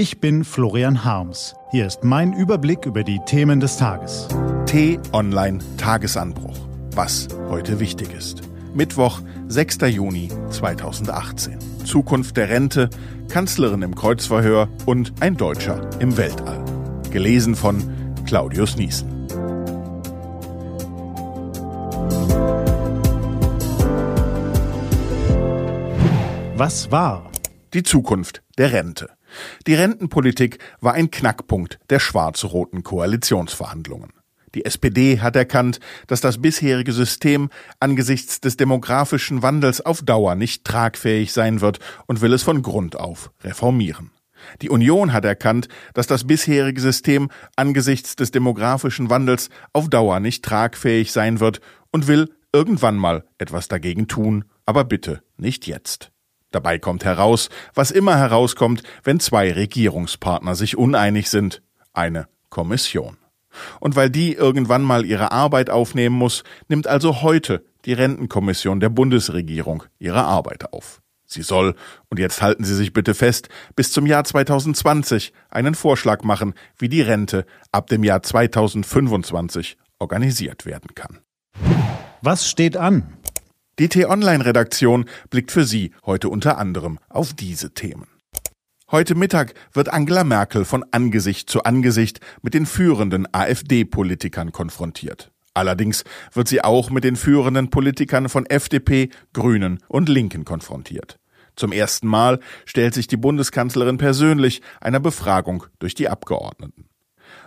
Ich bin Florian Harms. Hier ist mein Überblick über die Themen des Tages. T-Online Tagesanbruch. Was heute wichtig ist. Mittwoch, 6. Juni 2018. Zukunft der Rente, Kanzlerin im Kreuzverhör und ein Deutscher im Weltall. Gelesen von Claudius Niesen. Was war? Die Zukunft der Rente. Die Rentenpolitik war ein Knackpunkt der schwarz-roten Koalitionsverhandlungen. Die SPD hat erkannt, dass das bisherige System angesichts des demografischen Wandels auf Dauer nicht tragfähig sein wird und will es von Grund auf reformieren. Die Union hat erkannt, dass das bisherige System angesichts des demografischen Wandels auf Dauer nicht tragfähig sein wird und will irgendwann mal etwas dagegen tun, aber bitte nicht jetzt. Dabei kommt heraus, was immer herauskommt, wenn zwei Regierungspartner sich uneinig sind, eine Kommission. Und weil die irgendwann mal ihre Arbeit aufnehmen muss, nimmt also heute die Rentenkommission der Bundesregierung ihre Arbeit auf. Sie soll, und jetzt halten Sie sich bitte fest, bis zum Jahr 2020 einen Vorschlag machen, wie die Rente ab dem Jahr 2025 organisiert werden kann. Was steht an? Die T-Online-Redaktion blickt für Sie heute unter anderem auf diese Themen. Heute Mittag wird Angela Merkel von Angesicht zu Angesicht mit den führenden AfD-Politikern konfrontiert. Allerdings wird sie auch mit den führenden Politikern von FDP, Grünen und Linken konfrontiert. Zum ersten Mal stellt sich die Bundeskanzlerin persönlich einer Befragung durch die Abgeordneten.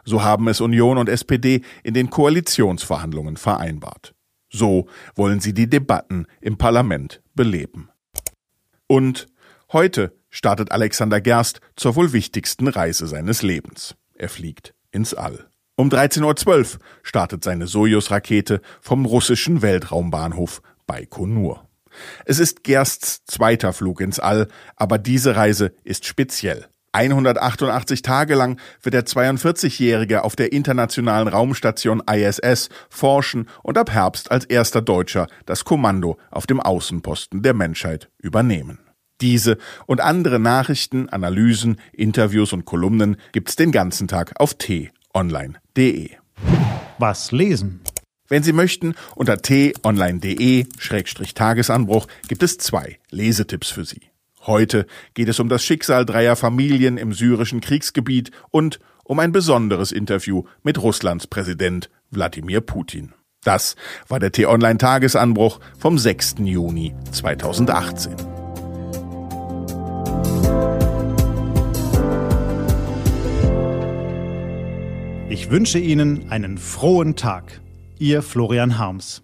So haben es Union und SPD in den Koalitionsverhandlungen vereinbart. So wollen sie die Debatten im Parlament beleben. Und heute startet Alexander Gerst zur wohl wichtigsten Reise seines Lebens. Er fliegt ins All. Um 13.12 Uhr startet seine Sojus-Rakete vom russischen Weltraumbahnhof Baikonur. Es ist Gersts zweiter Flug ins All, aber diese Reise ist speziell. 188 Tage lang wird der 42-Jährige auf der internationalen Raumstation ISS forschen und ab Herbst als erster Deutscher das Kommando auf dem Außenposten der Menschheit übernehmen. Diese und andere Nachrichten, Analysen, Interviews und Kolumnen gibt's den ganzen Tag auf t-online.de. Was lesen? Wenn Sie möchten, unter t-online.de-tagesanbruch gibt es zwei Lesetipps für Sie. Heute geht es um das Schicksal dreier Familien im syrischen Kriegsgebiet und um ein besonderes Interview mit Russlands Präsident Wladimir Putin. Das war der T-Online-Tagesanbruch vom 6. Juni 2018. Ich wünsche Ihnen einen frohen Tag. Ihr Florian Harms.